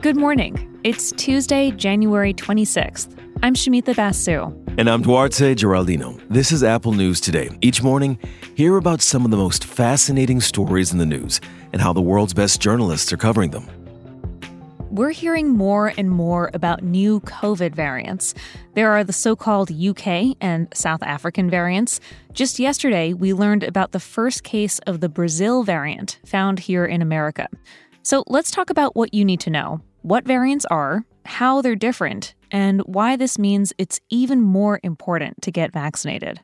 Good morning. It's Tuesday, January 26th. I'm Shamita Basu. And I'm Duarte Geraldino. This is Apple News Today. Each morning, hear about some of the most fascinating stories in the news and how the world's best journalists are covering them. We're hearing more and more about new COVID variants. There are the so called UK and South African variants. Just yesterday, we learned about the first case of the Brazil variant found here in America. So let's talk about what you need to know what variants are, how they're different, and why this means it's even more important to get vaccinated.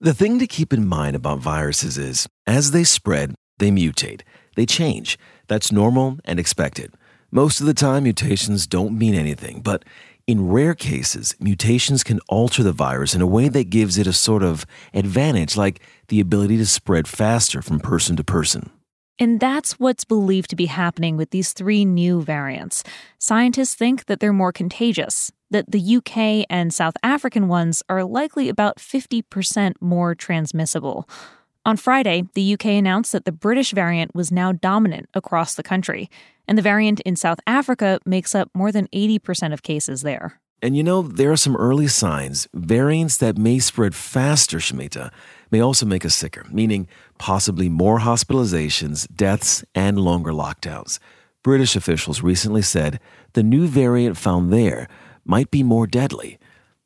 The thing to keep in mind about viruses is as they spread, they mutate, they change. That's normal and expected. Most of the time, mutations don't mean anything, but in rare cases, mutations can alter the virus in a way that gives it a sort of advantage, like the ability to spread faster from person to person. And that's what's believed to be happening with these three new variants. Scientists think that they're more contagious, that the UK and South African ones are likely about 50% more transmissible. On Friday, the UK announced that the British variant was now dominant across the country, and the variant in South Africa makes up more than 80% of cases there. And you know, there are some early signs. Variants that may spread faster, Shamita, may also make us sicker, meaning possibly more hospitalizations, deaths, and longer lockdowns. British officials recently said the new variant found there might be more deadly.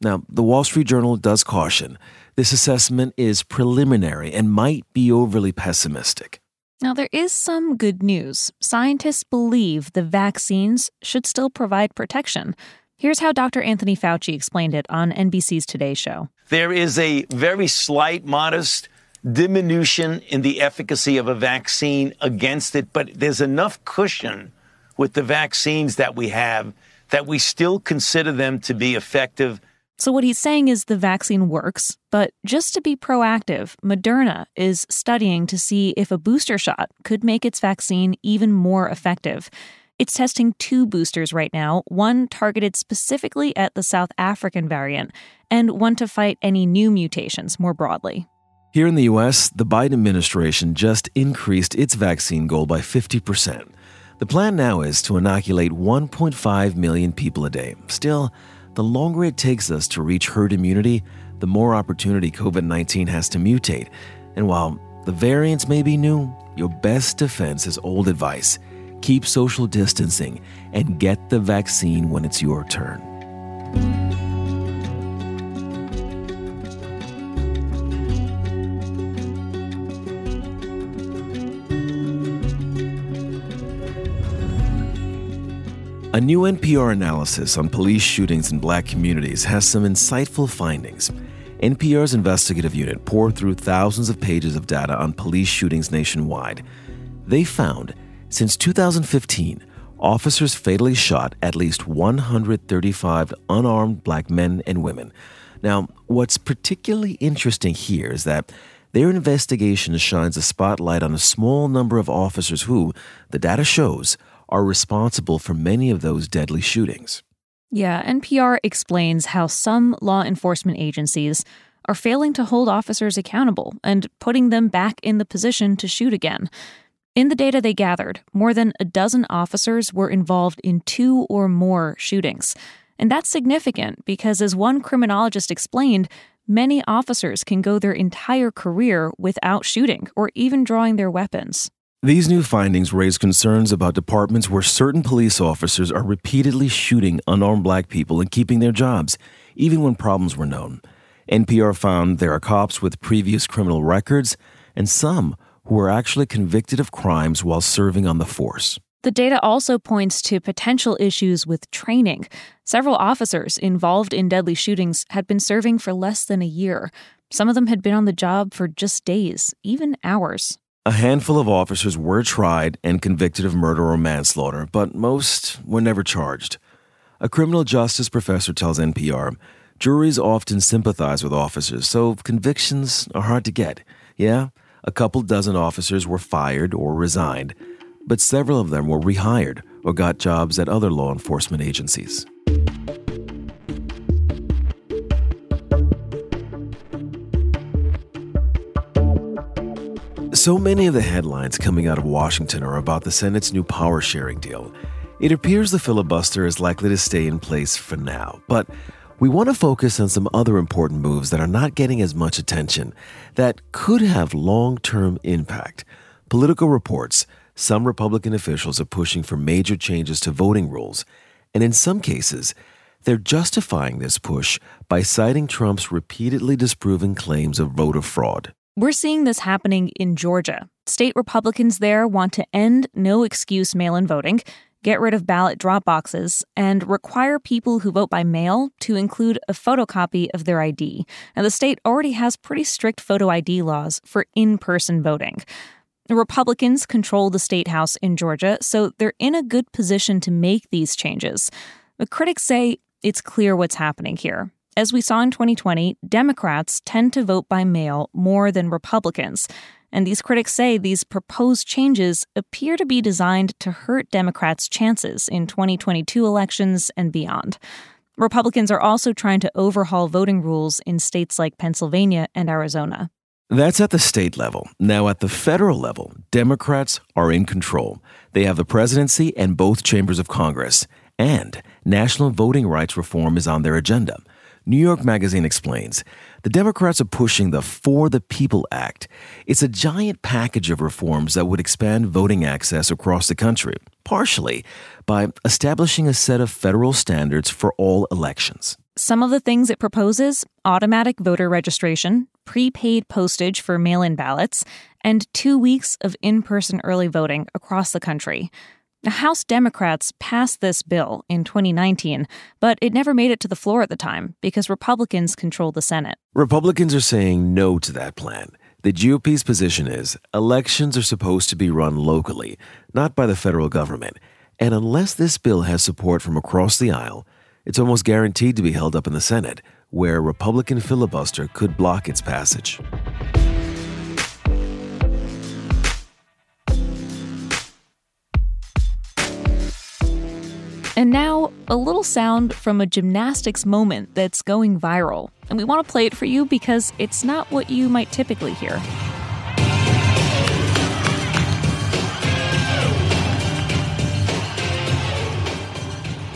Now, the Wall Street Journal does caution this assessment is preliminary and might be overly pessimistic. Now, there is some good news. Scientists believe the vaccines should still provide protection. Here's how Dr. Anthony Fauci explained it on NBC's Today Show. There is a very slight, modest diminution in the efficacy of a vaccine against it, but there's enough cushion with the vaccines that we have that we still consider them to be effective. So, what he's saying is the vaccine works, but just to be proactive, Moderna is studying to see if a booster shot could make its vaccine even more effective. It's testing two boosters right now, one targeted specifically at the South African variant, and one to fight any new mutations more broadly. Here in the US, the Biden administration just increased its vaccine goal by 50%. The plan now is to inoculate 1.5 million people a day. Still, the longer it takes us to reach herd immunity, the more opportunity COVID 19 has to mutate. And while the variants may be new, your best defense is old advice keep social distancing, and get the vaccine when it's your turn. A new NPR analysis on police shootings in black communities has some insightful findings. NPR's investigative unit pored through thousands of pages of data on police shootings nationwide. They found since 2015, officers fatally shot at least 135 unarmed black men and women. Now, what's particularly interesting here is that their investigation shines a spotlight on a small number of officers who, the data shows, are responsible for many of those deadly shootings. Yeah, NPR explains how some law enforcement agencies are failing to hold officers accountable and putting them back in the position to shoot again. In the data they gathered, more than a dozen officers were involved in two or more shootings. And that's significant because, as one criminologist explained, many officers can go their entire career without shooting or even drawing their weapons. These new findings raise concerns about departments where certain police officers are repeatedly shooting unarmed black people and keeping their jobs, even when problems were known. NPR found there are cops with previous criminal records and some who were actually convicted of crimes while serving on the force. The data also points to potential issues with training. Several officers involved in deadly shootings had been serving for less than a year. Some of them had been on the job for just days, even hours. A handful of officers were tried and convicted of murder or manslaughter, but most were never charged. A criminal justice professor tells NPR juries often sympathize with officers, so convictions are hard to get. Yeah, a couple dozen officers were fired or resigned, but several of them were rehired or got jobs at other law enforcement agencies. So many of the headlines coming out of Washington are about the Senate's new power sharing deal. It appears the filibuster is likely to stay in place for now, but we want to focus on some other important moves that are not getting as much attention that could have long term impact. Politico reports some Republican officials are pushing for major changes to voting rules, and in some cases, they're justifying this push by citing Trump's repeatedly disproving claims of voter fraud. We're seeing this happening in Georgia. State Republicans there want to end no excuse mail in voting get rid of ballot drop boxes, and require people who vote by mail to include a photocopy of their ID. Now, the state already has pretty strict photo ID laws for in person voting. The Republicans control the state house in Georgia, so they're in a good position to make these changes. But critics say it's clear what's happening here. As we saw in 2020, Democrats tend to vote by mail more than Republicans. And these critics say these proposed changes appear to be designed to hurt Democrats' chances in 2022 elections and beyond. Republicans are also trying to overhaul voting rules in states like Pennsylvania and Arizona. That's at the state level. Now, at the federal level, Democrats are in control. They have the presidency and both chambers of Congress, and national voting rights reform is on their agenda. New York Magazine explains the Democrats are pushing the For the People Act. It's a giant package of reforms that would expand voting access across the country, partially by establishing a set of federal standards for all elections. Some of the things it proposes automatic voter registration, prepaid postage for mail in ballots, and two weeks of in person early voting across the country. House Democrats passed this bill in 2019, but it never made it to the floor at the time because Republicans control the Senate. Republicans are saying no to that plan. The GOP's position is elections are supposed to be run locally, not by the federal government. And unless this bill has support from across the aisle, it's almost guaranteed to be held up in the Senate, where a Republican filibuster could block its passage. And now, a little sound from a gymnastics moment that's going viral. And we want to play it for you because it's not what you might typically hear.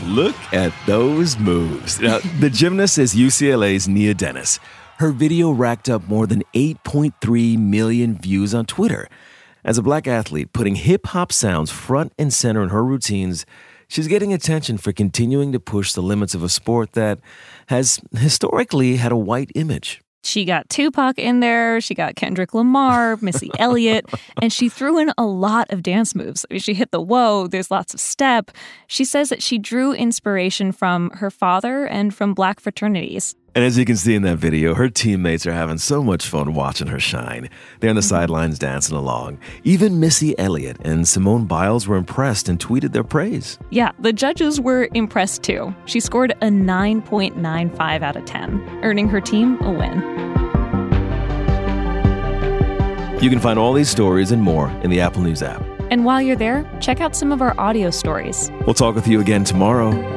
Look at those moves. Now, the gymnast is UCLA's Nia Dennis. Her video racked up more than 8.3 million views on Twitter. As a black athlete, putting hip hop sounds front and center in her routines She's getting attention for continuing to push the limits of a sport that has historically had a white image. She got Tupac in there, she got Kendrick Lamar, Missy Elliott, and she threw in a lot of dance moves. I mean, she hit the whoa, there's lots of step. She says that she drew inspiration from her father and from black fraternities. And as you can see in that video, her teammates are having so much fun watching her shine. They're on the mm-hmm. sidelines dancing along. Even Missy Elliott and Simone Biles were impressed and tweeted their praise. Yeah, the judges were impressed too. She scored a 9.95 out of 10, earning her team a win. You can find all these stories and more in the Apple News app. And while you're there, check out some of our audio stories. We'll talk with you again tomorrow.